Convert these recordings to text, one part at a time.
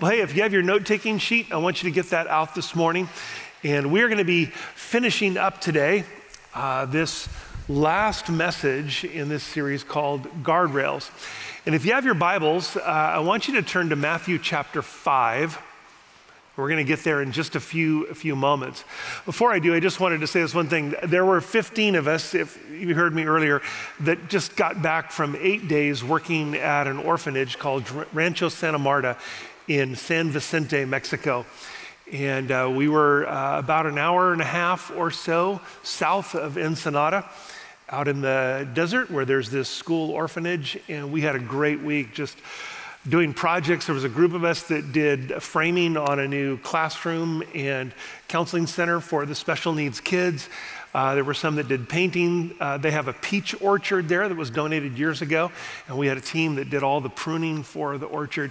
Well, hey, if you have your note taking sheet, I want you to get that out this morning. And we're going to be finishing up today uh, this last message in this series called Guardrails. And if you have your Bibles, uh, I want you to turn to Matthew chapter 5. We're going to get there in just a few, a few moments. Before I do, I just wanted to say this one thing. There were 15 of us, if you heard me earlier, that just got back from eight days working at an orphanage called Rancho Santa Marta in San Vicente, Mexico. And uh, we were uh, about an hour and a half or so south of Ensenada, out in the desert where there's this school orphanage. And we had a great week just doing projects. There was a group of us that did framing on a new classroom and counseling center for the special needs kids. Uh, there were some that did painting. Uh, they have a peach orchard there that was donated years ago, and we had a team that did all the pruning for the orchard.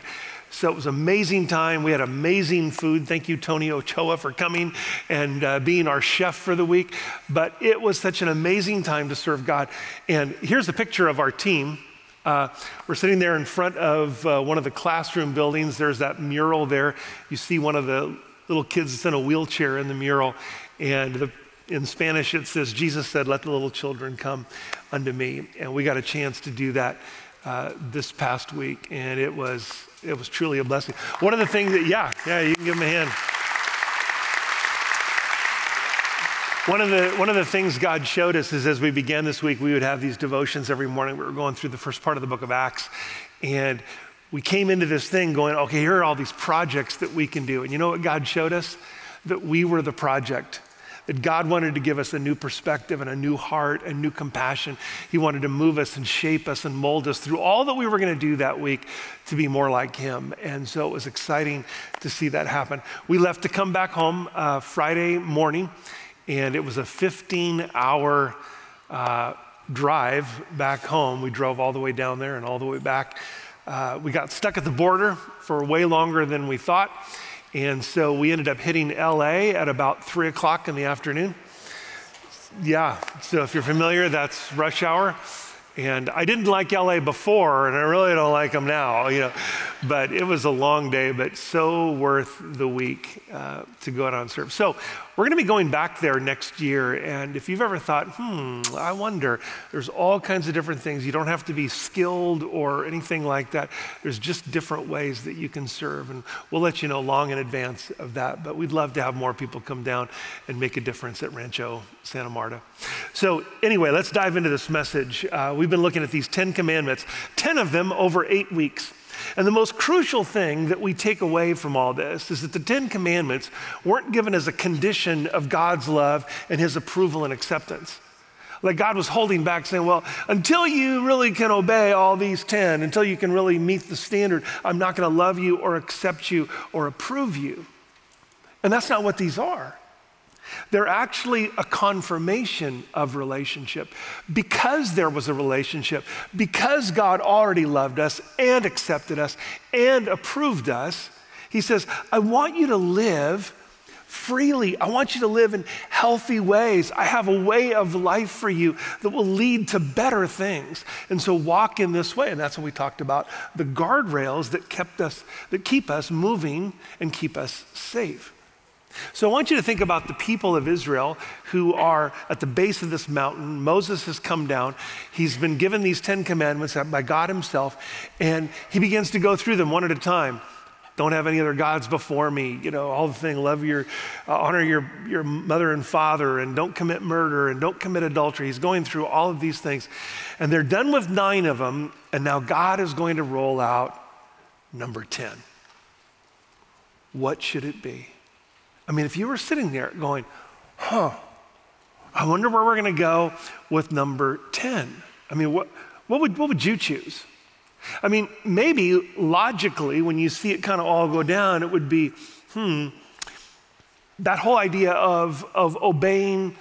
So it was amazing time. We had amazing food. Thank you, Tony Ochoa, for coming and uh, being our chef for the week. But it was such an amazing time to serve God. And here's a picture of our team. Uh, we're sitting there in front of uh, one of the classroom buildings. There's that mural there. You see one of the little kids that's in a wheelchair in the mural. And the, in Spanish, it says, Jesus said, Let the little children come unto me. And we got a chance to do that uh, this past week. And it was it was truly a blessing. One of the things that, yeah, yeah, you can give him a hand. One of, the, one of the things God showed us is as we began this week, we would have these devotions every morning. We were going through the first part of the book of Acts, and we came into this thing going, okay, here are all these projects that we can do. And you know what God showed us? That we were the project that God wanted to give us a new perspective and a new heart and new compassion. He wanted to move us and shape us and mold us through all that we were going to do that week to be more like Him. And so it was exciting to see that happen. We left to come back home uh, Friday morning, and it was a 15 hour uh, drive back home. We drove all the way down there and all the way back. Uh, we got stuck at the border for way longer than we thought. And so we ended up hitting LA at about three o'clock in the afternoon. Yeah, so if you're familiar, that's rush hour. And I didn't like LA before, and I really don't like them now, you know. But it was a long day, but so worth the week uh, to go out on serve. So we're going to be going back there next year. And if you've ever thought, hmm, I wonder, there's all kinds of different things. You don't have to be skilled or anything like that. There's just different ways that you can serve. And we'll let you know long in advance of that. But we'd love to have more people come down and make a difference at Rancho Santa Marta. So, anyway, let's dive into this message. Uh, we've been looking at these 10 commandments, 10 of them over eight weeks. And the most crucial thing that we take away from all this is that the Ten Commandments weren't given as a condition of God's love and His approval and acceptance. Like God was holding back, saying, Well, until you really can obey all these 10, until you can really meet the standard, I'm not going to love you or accept you or approve you. And that's not what these are. They're actually a confirmation of relationship. Because there was a relationship, because God already loved us and accepted us and approved us, He says, I want you to live freely. I want you to live in healthy ways. I have a way of life for you that will lead to better things. And so walk in this way. And that's what we talked about the guardrails that kept us, that keep us moving and keep us safe. So I want you to think about the people of Israel who are at the base of this mountain. Moses has come down. He's been given these 10 commandments by God himself, and he begins to go through them one at a time. Don't have any other gods before me. You know, all the thing, love your, uh, honor your, your mother and father, and don't commit murder, and don't commit adultery. He's going through all of these things. And they're done with nine of them, and now God is going to roll out number 10. What should it be? I mean, if you were sitting there going, huh, I wonder where we're going to go with number 10. I mean, what, what, would, what would you choose? I mean, maybe logically, when you see it kind of all go down, it would be, hmm, that whole idea of, of obeying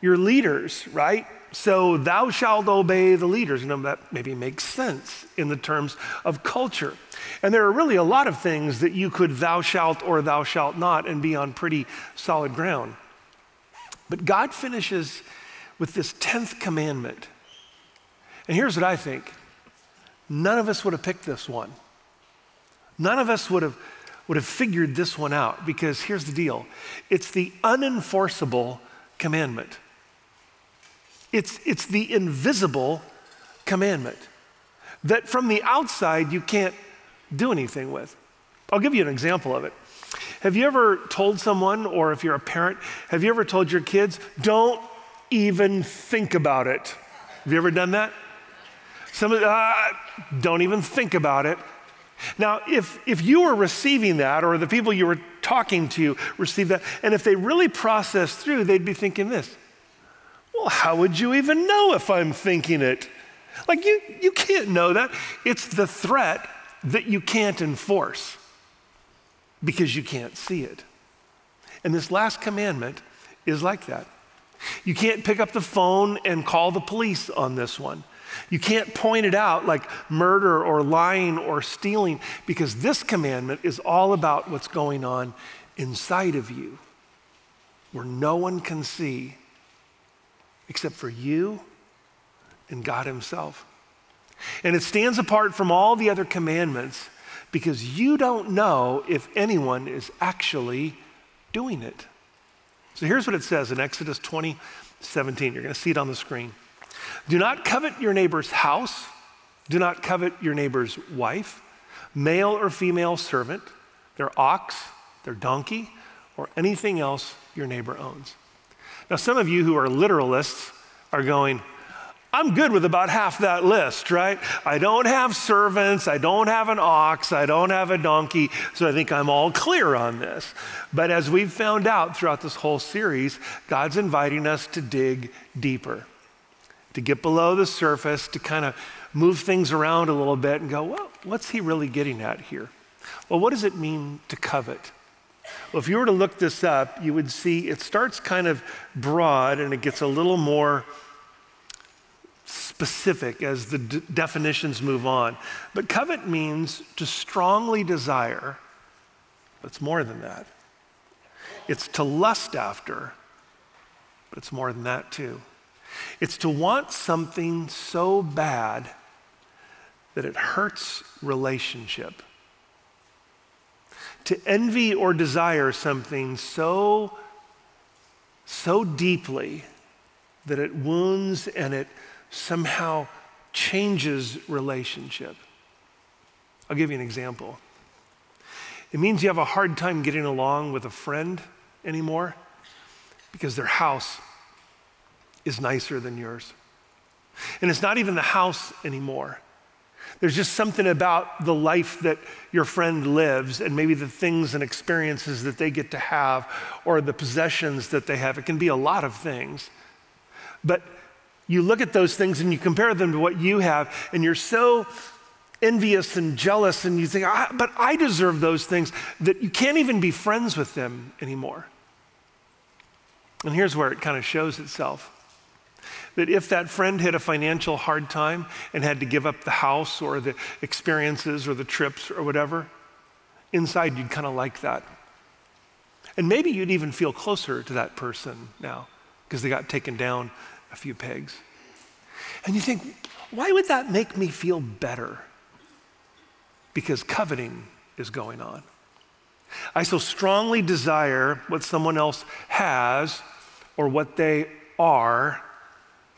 your leaders, right? So thou shalt obey the leaders. You know, that maybe makes sense in the terms of culture. And there are really a lot of things that you could thou shalt or thou shalt not and be on pretty solid ground. But God finishes with this 10th commandment. And here's what I think none of us would have picked this one. None of us would have, would have figured this one out because here's the deal it's the unenforceable commandment, it's, it's the invisible commandment that from the outside you can't do anything with. I'll give you an example of it. Have you ever told someone, or if you're a parent, have you ever told your kids, don't even think about it? Have you ever done that? Some uh, don't even think about it. Now, if, if you were receiving that, or the people you were talking to received that, and if they really processed through, they'd be thinking this Well, how would you even know if I'm thinking it? Like, you, you can't know that. It's the threat that you can't enforce because you can't see it. And this last commandment is like that. You can't pick up the phone and call the police on this one. You can't point it out like murder or lying or stealing because this commandment is all about what's going on inside of you where no one can see except for you and God Himself. And it stands apart from all the other commandments because you don't know if anyone is actually doing it. So here's what it says in Exodus 20, 17. You're going to see it on the screen. Do not covet your neighbor's house. Do not covet your neighbor's wife, male or female servant, their ox, their donkey, or anything else your neighbor owns. Now, some of you who are literalists are going, I'm good with about half that list, right? I don't have servants, I don't have an ox, I don't have a donkey, so I think I'm all clear on this. But as we've found out throughout this whole series, God's inviting us to dig deeper to get below the surface, to kind of move things around a little bit and go, well, what's he really getting at here? Well, what does it mean to covet? Well, if you were to look this up, you would see it starts kind of broad and it gets a little more specific as the d- definitions move on. But covet means to strongly desire, but it's more than that. It's to lust after, but it's more than that too. It's to want something so bad that it hurts relationship. To envy or desire something so, so deeply that it wounds and it somehow changes relationship. I'll give you an example. It means you have a hard time getting along with a friend anymore because their house is nicer than yours. And it's not even the house anymore. There's just something about the life that your friend lives and maybe the things and experiences that they get to have or the possessions that they have. It can be a lot of things. But you look at those things and you compare them to what you have, and you're so envious and jealous, and you think, ah, but I deserve those things, that you can't even be friends with them anymore. And here's where it kind of shows itself that if that friend had a financial hard time and had to give up the house or the experiences or the trips or whatever, inside you'd kind of like that. And maybe you'd even feel closer to that person now because they got taken down a few pegs. And you think, why would that make me feel better? Because coveting is going on. I so strongly desire what someone else has or what they are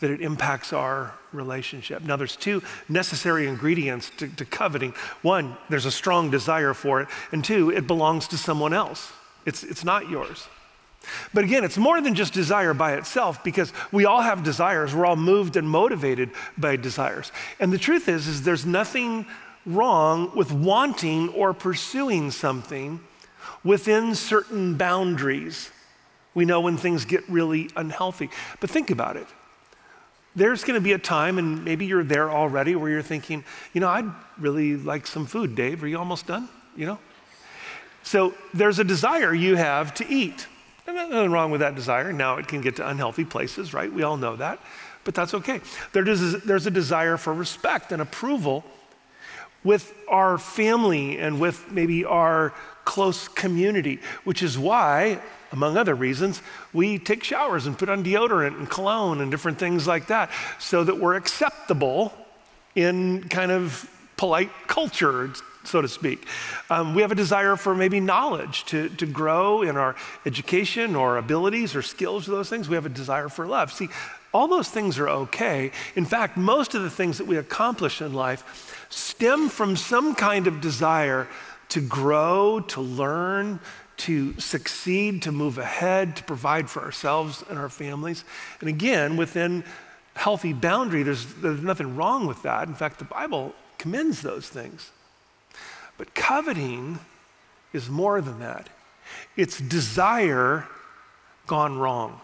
that it impacts our relationship. Now, there's two necessary ingredients to, to, coveting. One, there's a strong desire for it, and two, it belongs to someone else. It's, it's not yours. But again, it's more than just desire by itself because we all have desires. We're all moved and motivated by desires. And the truth is, is there's nothing wrong with wanting or pursuing something within certain boundaries. We know when things get really unhealthy. But think about it there's going to be a time, and maybe you're there already, where you're thinking, you know, I'd really like some food, Dave. Are you almost done? You know? So there's a desire you have to eat. And nothing wrong with that desire. Now it can get to unhealthy places, right? We all know that. But that's okay. There's a desire for respect and approval with our family and with maybe our close community, which is why among other reasons, we take showers and put on deodorant and cologne and different things like that so that we're acceptable in kind of polite culture, so to speak. Um, we have a desire for maybe knowledge to, to grow in our education or abilities or skills or those things. We have a desire for love. See, all those things are okay. In fact, most of the things that we accomplish in life stem from some kind of desire to grow, to learn, to succeed, to move ahead, to provide for ourselves and our families. And again, within healthy boundary, there's, there's nothing wrong with that. In fact, the Bible commends those things. But coveting is more than that. It's desire gone wrong.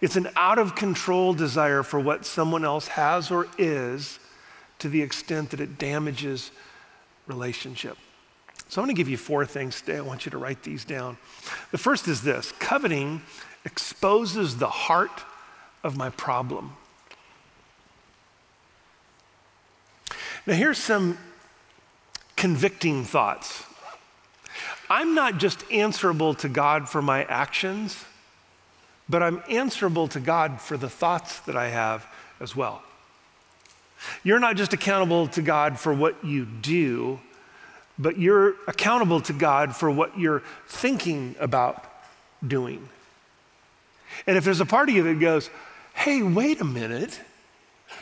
It's an out of control desire for what someone else has or is to the extent that it damages relationship. So I'm going to give you four things today. I want you to write these down. The first is this coveting exposes the heart of my problem. Now, here's some convicting thoughts. I'm not just answerable to God for my actions, but I'm answerable to God for the thoughts that I have as well. You're not just accountable to God for what you do, but you're accountable to God for what you're thinking about doing. And if there's a part of you that goes, hey, wait a minute,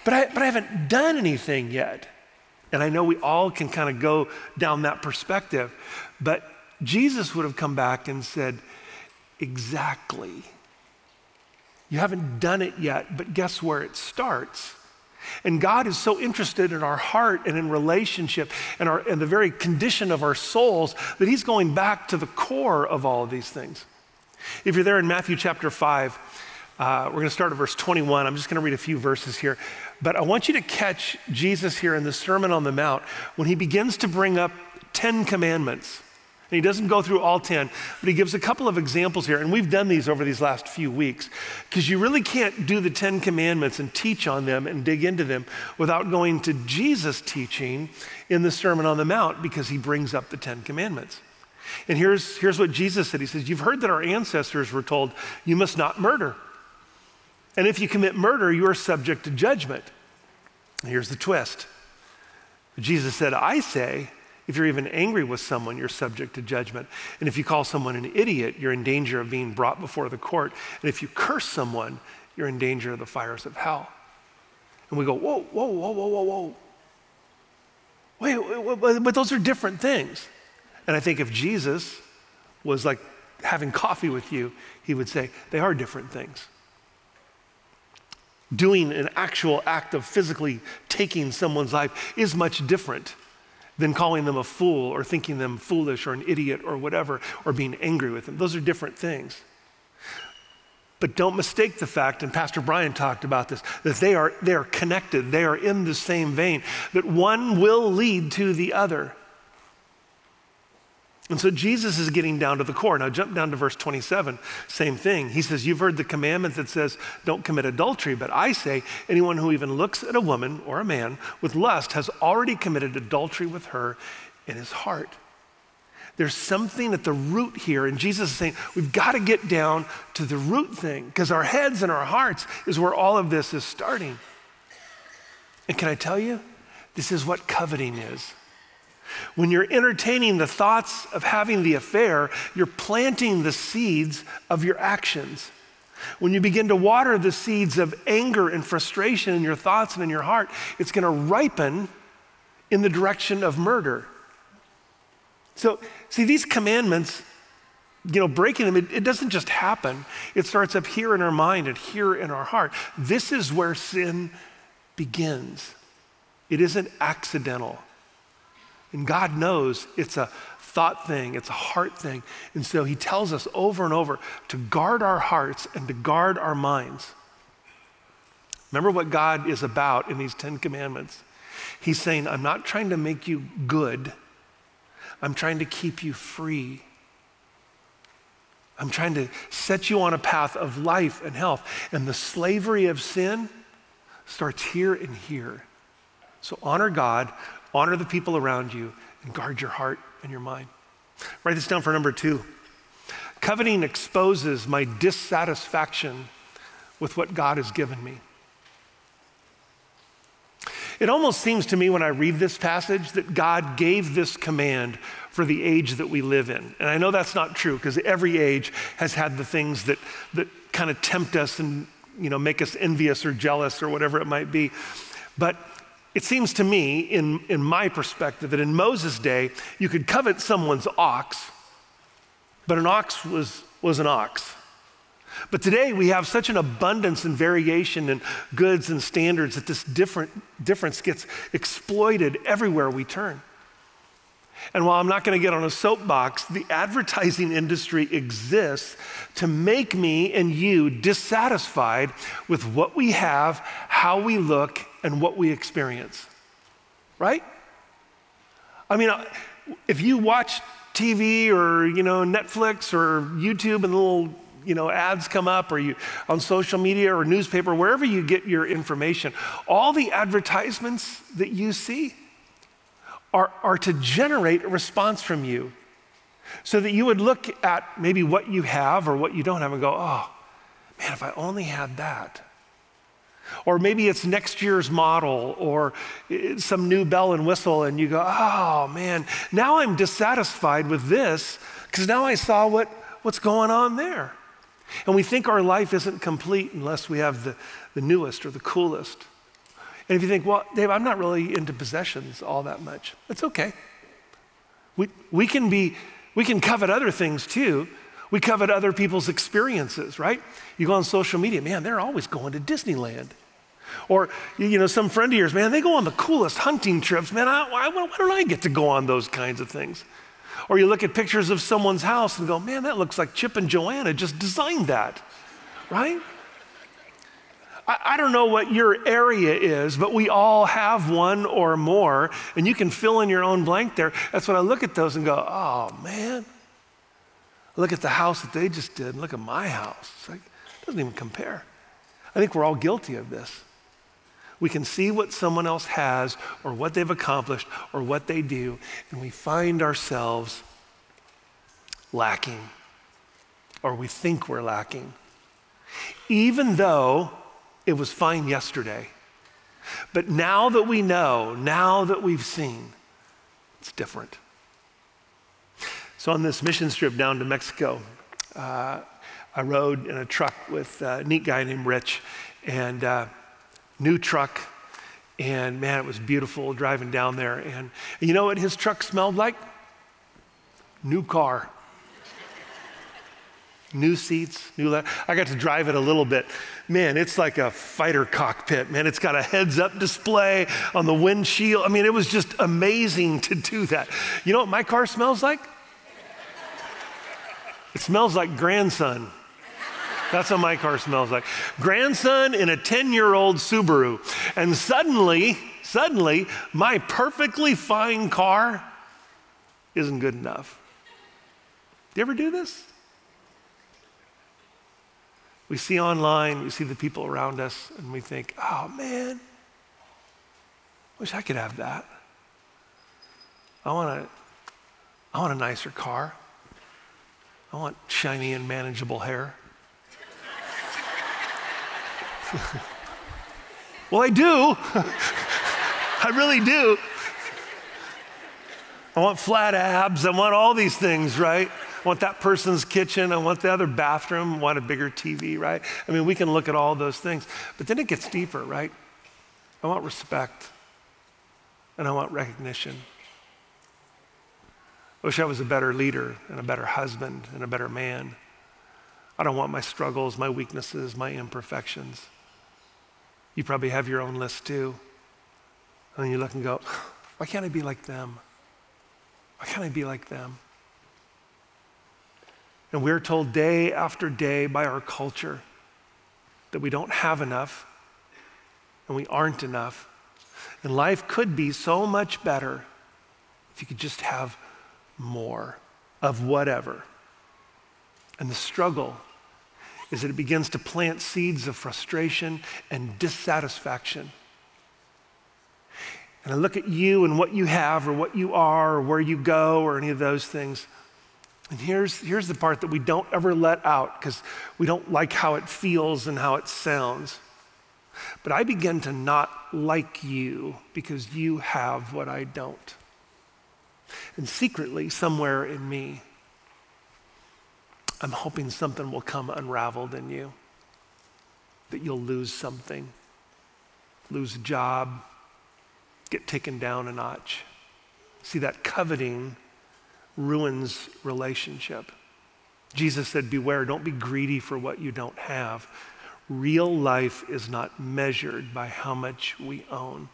but I, but I haven't done anything yet. And I know we all can kind of go down that perspective, but Jesus would have come back and said, exactly. You haven't done it yet, but guess where it starts? And God is so interested in our heart and in relationship and, our, and the very condition of our souls that He's going back to the core of all of these things. If you're there in Matthew chapter 5, uh, we're going to start at verse 21. I'm just going to read a few verses here. But I want you to catch Jesus here in the Sermon on the Mount when he begins to bring up 10 commandments. And he doesn't go through all 10, but he gives a couple of examples here. And we've done these over these last few weeks because you really can't do the 10 commandments and teach on them and dig into them without going to Jesus' teaching in the Sermon on the Mount because he brings up the 10 commandments. And here's, here's what Jesus said He says, You've heard that our ancestors were told, You must not murder. And if you commit murder, you are subject to judgment. Here's the twist Jesus said, I say, if you're even angry with someone, you're subject to judgment. And if you call someone an idiot, you're in danger of being brought before the court. And if you curse someone, you're in danger of the fires of hell. And we go, whoa, whoa, whoa, whoa, whoa, whoa. Wait, wait, wait, but those are different things. And I think if Jesus was like having coffee with you, he would say, they are different things. Doing an actual act of physically taking someone's life is much different than calling them a fool or thinking them foolish or an idiot or whatever or being angry with them. Those are different things. But don't mistake the fact, and Pastor Brian talked about this, that they are, they are connected, they are in the same vein, that one will lead to the other. And so Jesus is getting down to the core. Now jump down to verse 27, same thing. He says, You've heard the commandment that says, Don't commit adultery, but I say, anyone who even looks at a woman or a man with lust has already committed adultery with her in his heart. There's something at the root here, and Jesus is saying, We've got to get down to the root thing, because our heads and our hearts is where all of this is starting. And can I tell you, this is what coveting is. When you're entertaining the thoughts of having the affair, you're planting the seeds of your actions. When you begin to water the seeds of anger and frustration in your thoughts and in your heart, it's going to ripen in the direction of murder. So, see, these commandments, you know, breaking them, it, it, doesn't just happen. It starts up here in our mind and here in our heart. This is where sin begins. It isn't accidental. And God knows it's a thought thing, it's a heart thing. And so he tells us over and over to guard our hearts and to guard our minds. Remember what God is about in these 10 commandments. He's saying, I'm not trying to make you good, I'm trying to keep you free. I'm trying to set you on a path of life and health. And the slavery of sin starts here and here. So honor God, honor the people around you, and guard your heart and your mind. Write this down for number two. Coveting exposes my dissatisfaction with what God has given me. It almost seems to me when I read this passage that God gave this command for the age that we live in. And I know that's not true because every age has had the things that, that kind of tempt us and you know, make us envious or jealous or whatever it might be. But it seems to me, in, in my perspective, that in Moses' day, you could covet someone's ox, but an ox was, was an ox. But today we have such an abundance and variation in goods and standards that this different, difference gets exploited everywhere we turn. And while I'm not going to get on a soapbox, the advertising industry exists to make me and you dissatisfied with what we have, how we look, and what we experience. Right? I mean, uh, if you watch TV or, you know, Netflix or YouTube and little you know, ads come up or you on social media or newspaper, wherever you get your information, all the advertisements that you see are, are to generate a response from you. So that you would look at maybe what you have or what you don't have and go, oh, man, if I only had that. Or maybe it's next year's model or some new bell and whistle, and you go, oh man, now I'm dissatisfied with this because now I saw what, what's going on there. And we think our life isn't complete unless we have the, the newest or the coolest. And if you think, well, Dave, I'm not really into possessions all that much, that's okay. We, we, can be, we can covet other things too. We covet other people's experiences, right? You go on social media, man, they're always going to Disneyland. Or, you know, some friend of yours, man, they go on the coolest hunting trips. Man, I, why, why don't I get to go on those kinds of things? Or you look at pictures of someone's house and go, man, that looks like Chip and Joanna just designed that, right? I, I don't know what your area is, but we all have one or more, and you can fill in your own blank there. That's when I look at those and go, oh man, look at the house that they just did, and look at my house. It's like, it doesn't even compare. I think we're all guilty of this. We can see what someone else has or what they've accomplished or what they do, and we find ourselves lacking or we think we're lacking. Even though it was fine yesterday. But now that we know, now that we've seen, it's different. So, on this mission trip down to Mexico, uh, I rode in a truck with a neat guy named Rich, and uh, new truck. And man, it was beautiful driving down there. And, you know what his truck smelled like? New car. new seats, new leather. I got to drive it a little bit. Man, it's like a fighter cockpit, man. It's got a heads up display on the windshield. I mean, it was just amazing to do that. You know what my car smells like? It smells like grandson. That's what my car smells like. Grandson in a 10 year old Subaru. And suddenly, suddenly, my perfectly fine car isn't good enough. Do you ever do this? We see online, we see the people around us, and we think, oh man, wish I could have that. I want a, I want a nicer car. I want shiny and manageable hair. well, I do. I really do. I want flat abs. I want all these things, right? I want that person's kitchen. I want the other bathroom. I want a bigger TV, right? I mean, we can look at all those things. But then it gets deeper, right? I want respect and I want recognition. Wish I was a better leader and a better husband and a better man. I don't want my struggles, my weaknesses, my imperfections. You probably have your own list too. And you look and go, why can't I be like them? Why can't I be like them? And we're told day after day by our culture that we don't have enough and we aren't enough. And life could be so much better if you could just have more of whatever. And the struggle is that it begins to plant seeds of frustration and dissatisfaction. And I look at you and what you have or what you are or where you go or any of those things. And here's, here's the part that we don't ever let out because we don't like how it feels and how it sounds. but I begin to not like you because you have what I don't. And secretly, somewhere in me, I'm hoping something will come unraveled in you, that you'll lose something, lose a job, get taken down a notch. See, that coveting ruins relationship. Jesus said, Beware, don't be greedy for what you don't have. Real life is not measured by how much we own.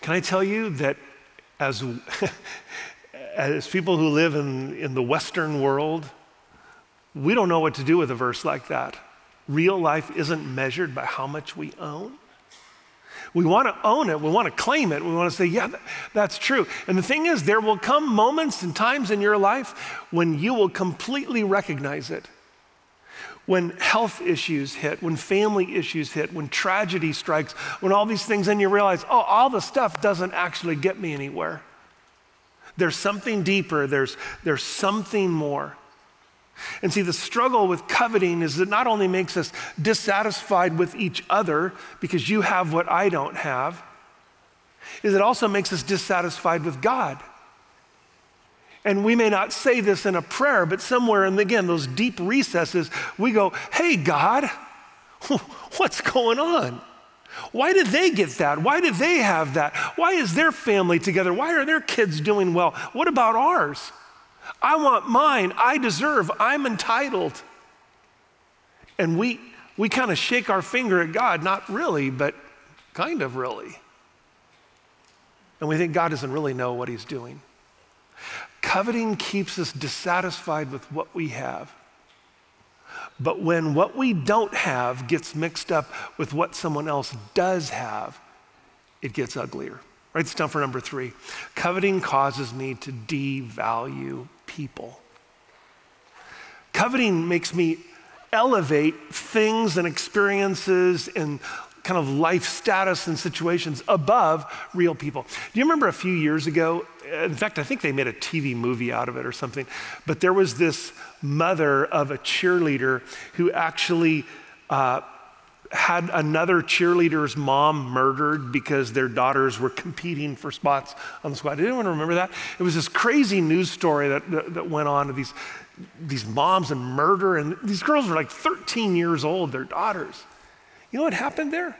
Can I tell you that as, as people who live in, in the Western world, we don't know what to do with a verse like that. Real life isn't measured by how much we own. We want to own it. We want to claim it. We want to say, yeah, that's true. And the thing is, there will come moments and times in your life when you will completely recognize it. When health issues hit, when family issues hit, when tragedy strikes, when all these things, and you realize, oh, all the stuff doesn't actually get me anywhere. There's something deeper, there's, there's something more. And see, the struggle with coveting is it not only makes us dissatisfied with each other because you have what I don't have, is it also makes us dissatisfied with God. And we may not say this in a prayer, but somewhere in, again, those deep recesses, we go, Hey, God, what's going on? Why did they get that? Why did they have that? Why is their family together? Why are their kids doing well? What about ours? I want mine. I deserve. I'm entitled. And we, we kind of shake our finger at God, not really, but kind of really. And we think God doesn't really know what he's doing. Coveting keeps us dissatisfied with what we have. But when what we don't have gets mixed up with what someone else does have, it gets uglier. Write this down for number three. Coveting causes me to devalue people. Coveting makes me elevate things and experiences and kind of life status and situations above real people. Do you remember a few years ago? In fact, I think they made a TV movie out of it or something. But there was this mother of a cheerleader who actually uh, had another cheerleader's mom murdered because their daughters were competing for spots on the squad. Did anyone remember that? It was this crazy news story that, that, that went on of these, these moms and murder, and these girls were like 13 years old, their daughters. You know what happened there?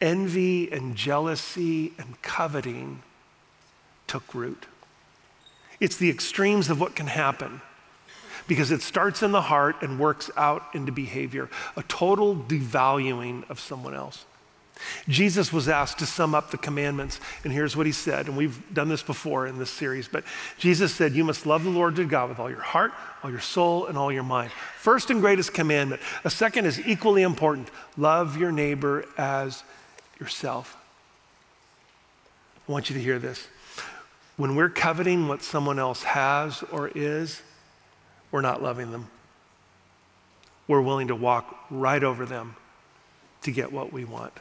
Envy and jealousy and coveting took root. It's the extremes of what can happen because it starts in the heart and works out into behavior, a total devaluing of someone else. Jesus was asked to sum up the commandments, and here's what he said. And we've done this before in this series, but Jesus said, You must love the Lord your God with all your heart, all your soul, and all your mind. First and greatest commandment. A second is equally important love your neighbor as yourself. I want you to hear this. When we're coveting what someone else has or is, we're not loving them. We're willing to walk right over them to get what we want.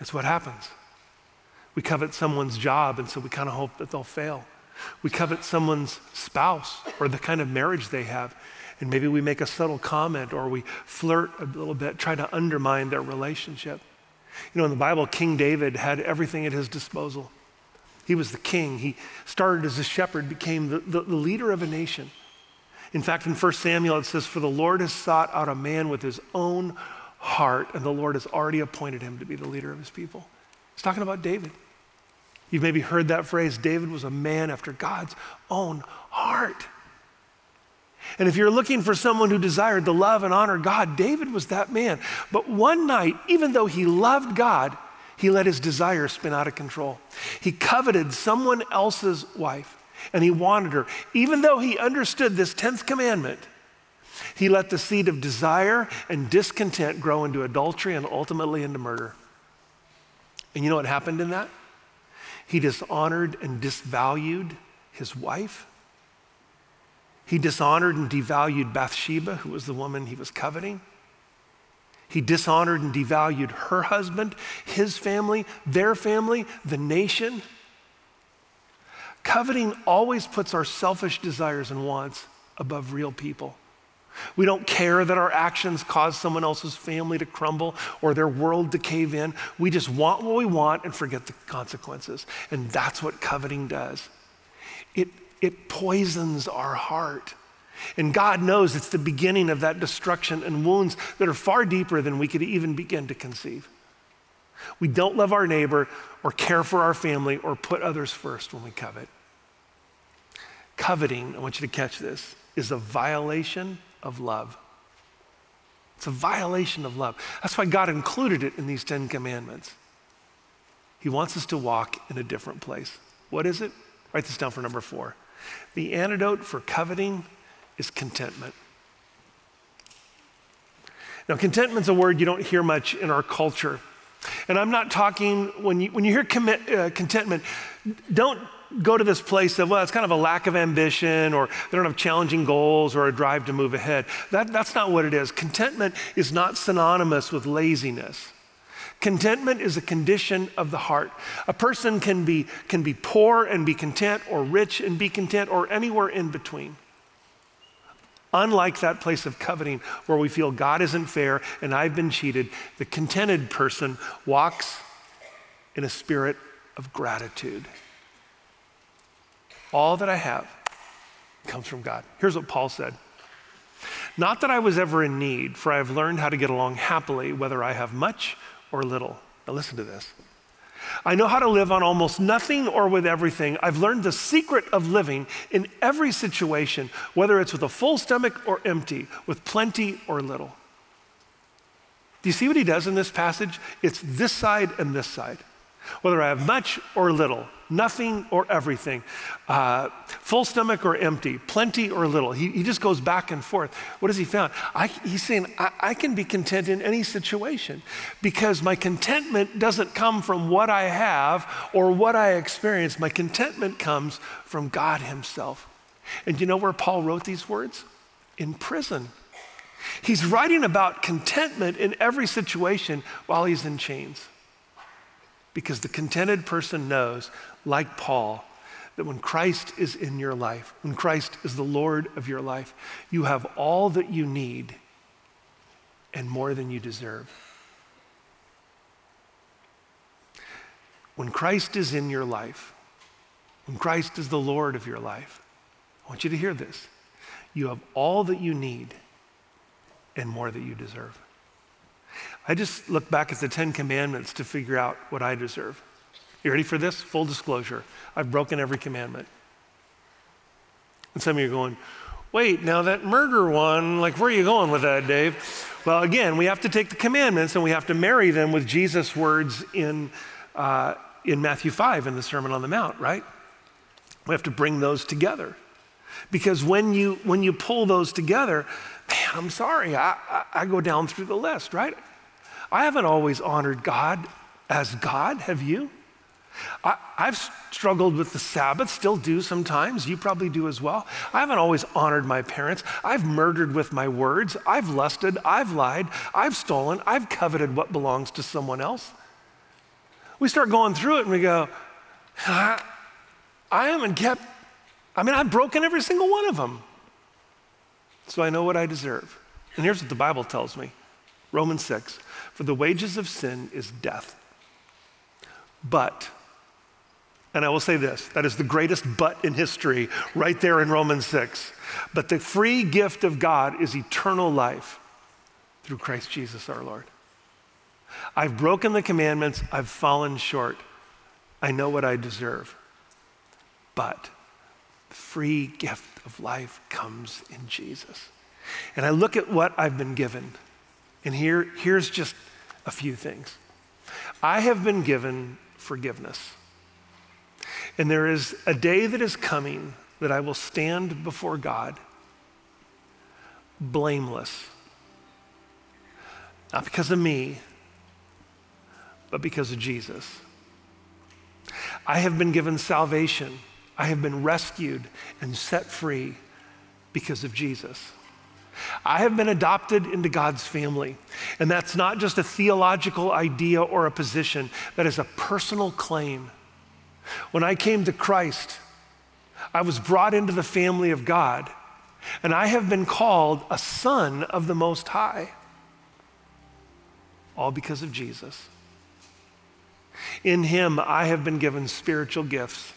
It's what happens. We covet someone's job, and so we kind of hope that they'll fail. We covet someone's spouse or the kind of marriage they have, and maybe we make a subtle comment or we flirt a little bit, try to undermine their relationship. You know, in the Bible, King David had everything at his disposal. He was the king. He started as a shepherd, became the, the, the leader of a nation. In fact, in 1 Samuel, it says, For the Lord has sought out a man with his own heart, and the Lord has already appointed him to be the leader of his people. He's talking about David. You've maybe heard that phrase David was a man after God's own heart. And if you're looking for someone who desired to love and honor God, David was that man. But one night, even though he loved God, he let his desires spin out of control. He coveted someone else's wife and he wanted her. Even though he understood this 10th commandment, he let the seed of desire and discontent grow into adultery and ultimately into murder. And you know what happened in that? He dishonored and disvalued his wife. He dishonored and devalued Bathsheba, who was the woman he was coveting. He dishonored and devalued her husband, his family, their family, the nation. Coveting always puts our selfish desires and wants above real people. We don't care that our actions cause someone else's family to crumble or their world to cave in. We just want what we want and forget the consequences. And that's what coveting does. It, it poisons our heart. And God knows it's the beginning of that destruction and wounds that are far deeper than we could even begin to conceive. We don't love our neighbor or care for our family or put others first when we covet. Coveting, I want you to catch this, is a violation of love. It's a violation of love. That's why God included it in these Ten Commandments. He wants us to walk in a different place. What is it? Write this down for number four. The antidote for coveting is contentment. Now, contentment's a word you don't hear much in our culture. And I'm not talking, when you, when you hear commit, uh, contentment, don't go to this place of, well, it's kind of a lack of ambition or they don't have challenging goals or a drive to move ahead. That, that's not what it is. Contentment is not synonymous with laziness. Contentment is a condition of the heart. A person can be, can be poor and be content, or rich and be content, or anywhere in between. Unlike that place of coveting where we feel God isn't fair and I've been cheated, the contented person walks in a spirit of gratitude. All that I have comes from God. Here's what Paul said Not that I was ever in need, for I have learned how to get along happily, whether I have much or little. Now, listen to this. I know how to live on almost nothing or with everything. I've learned the secret of living in every situation, whether it's with a full stomach or empty, with plenty or little. Do you see what he does in this passage? It's this side and this side. Whether I have much or little, nothing or everything, uh, full stomach or empty, plenty or little. He, he just goes back and forth. What has he found? I, he's saying, I, I can be content in any situation because my contentment doesn't come from what I have or what I experience. My contentment comes from God Himself. And you know where Paul wrote these words? In prison. He's writing about contentment in every situation while he's in chains. Because the contented person knows, like Paul, that when Christ is in your life, when Christ is the Lord of your life, you have all that you need and more than you deserve. When Christ is in your life, when Christ is the Lord of your life, I want you to hear this. You have all that you need and more that you deserve. I just look back at the Ten Commandments to figure out what I deserve. You ready for this? Full disclosure I've broken every commandment. And some of you are going, wait, now that murder one, like, where are you going with that, Dave? Well, again, we have to take the commandments and we have to marry them with Jesus' words in, uh, in Matthew 5 in the Sermon on the Mount, right? We have to bring those together. Because when you, when you pull those together, man, I'm sorry, I, I, I go down through the list, right? I haven't always honored God as God, have you? I, have struggled with the Sabbath, still do sometimes. You probably do as well. I haven't always honored my parents. I've murdered with my words. I've lusted. I've lied. I've stolen. I've coveted what belongs to someone else. We start going through it and we go, I, I haven't kept, I mean, I've broken every single one of them. So I know what I deserve. And here's what the Bible tells me Romans 6 For the wages of sin is death. But, and I will say this that is the greatest but in history, right there in Romans 6. But the free gift of God is eternal life through Christ Jesus our Lord. I've broken the commandments, I've fallen short. I know what I deserve. But the free gift of life comes in Jesus. And I look at what I've been given and here, here's just a few things. I have been given forgiveness. And there is a day that is coming that I will stand before God blameless. Not because of me, but because of Jesus. I have been given salvation. I have been rescued and set free because of Jesus. I have been adopted into God's family. And that's not just a theological idea or a position, that is a personal claim. When I came to Christ, I was brought into the family of God. And I have been called a son of the Most High. All because of Jesus. In him, I have been given spiritual gifts.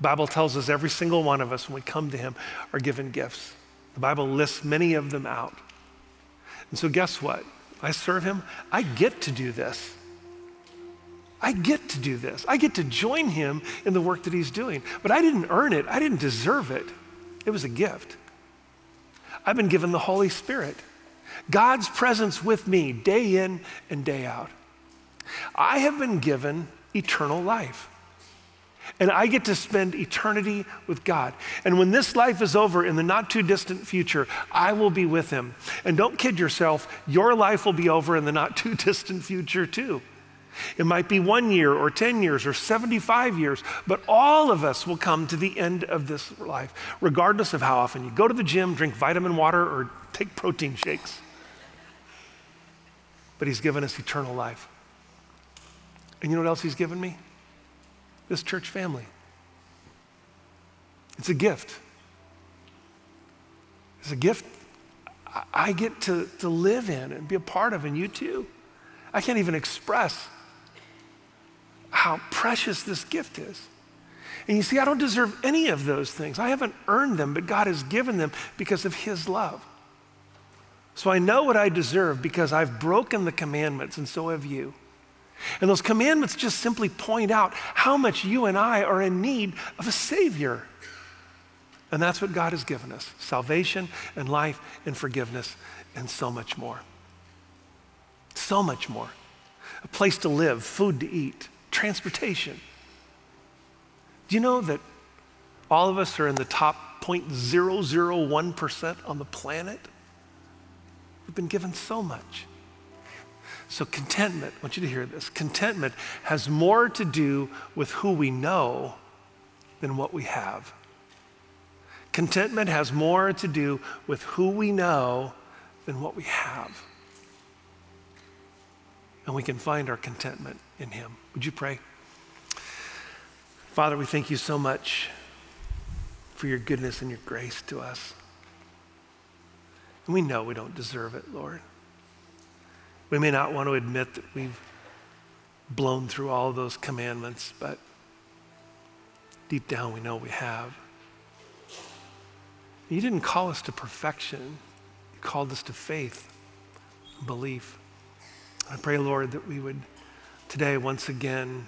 Bible tells us every single one of us, when we come to him, are given gifts. The Bible lists many of them out. And so, guess what? I serve him. I get to do this. I get to do this. I get to join him in the work that he's doing. But I didn't earn it, I didn't deserve it. It was a gift. I've been given the Holy Spirit, God's presence with me day in and day out. I have been given eternal life. And I get to spend eternity with God. And when this life is over in the not too distant future, I will be with Him. And don't kid yourself, your life will be over in the not too distant future, too. It might be one year or 10 years or 75 years, but all of us will come to the end of this life, regardless of how often you go to the gym, drink vitamin water, or take protein shakes. But He's given us eternal life. And you know what else He's given me? This church family. It's a gift. It's a gift I get to, to live in and be a part of, and you too. I can't even express how precious this gift is. And you see, I don't deserve any of those things. I haven't earned them, but God has given them because of His love. So I know what I deserve because I've broken the commandments, and so have you. And those commandments just simply point out how much you and I are in need of a Savior. And that's what God has given us salvation and life and forgiveness and so much more. So much more. A place to live, food to eat, transportation. Do you know that all of us are in the top 0.001% on the planet? We've been given so much. So, contentment, I want you to hear this contentment has more to do with who we know than what we have. Contentment has more to do with who we know than what we have. And we can find our contentment in Him. Would you pray? Father, we thank you so much for your goodness and your grace to us. And we know we don't deserve it, Lord. We may not want to admit that we've blown through all those commandments, but deep down we know we have. You didn't call us to perfection, you called us to faith belief. I pray, Lord, that we would today once again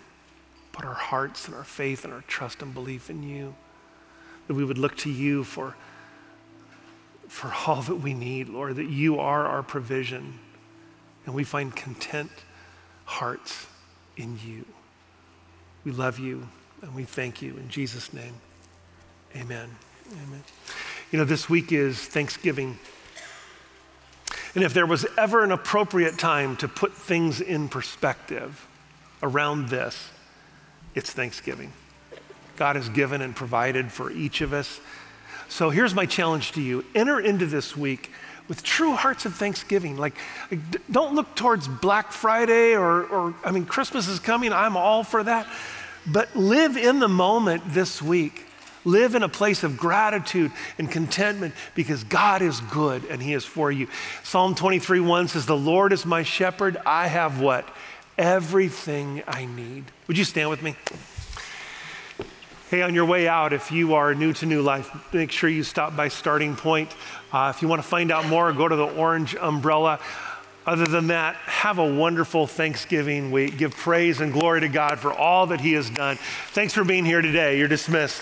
put our hearts and our faith and our trust and belief in you, that we would look to you for, for all that we need, Lord, that you are our provision, and we find content hearts in you. We love you and we thank you in Jesus' name. Amen. Amen. You know, this week is Thanksgiving. And if there was ever an appropriate time to put things in perspective around this, it's Thanksgiving. God has given and provided for each of us. So here's my challenge to you enter into this week with true hearts of thanksgiving. Like, like don't look towards Black Friday or, or, I mean, Christmas is coming. I'm all for that. But live in the moment this week. Live in a place of gratitude and contentment because God is good and He is for you. Psalm 23 1 says, The Lord is my shepherd. I have what? Everything I need. Would you stand with me? Hey, on your way out, if you are new to New Life, make sure you stop by Starting Point. Uh, if you want to find out more, go to the orange umbrella. Other than that, have a wonderful Thanksgiving week. Give praise and glory to God for all that He has done. Thanks for being here today. You're dismissed.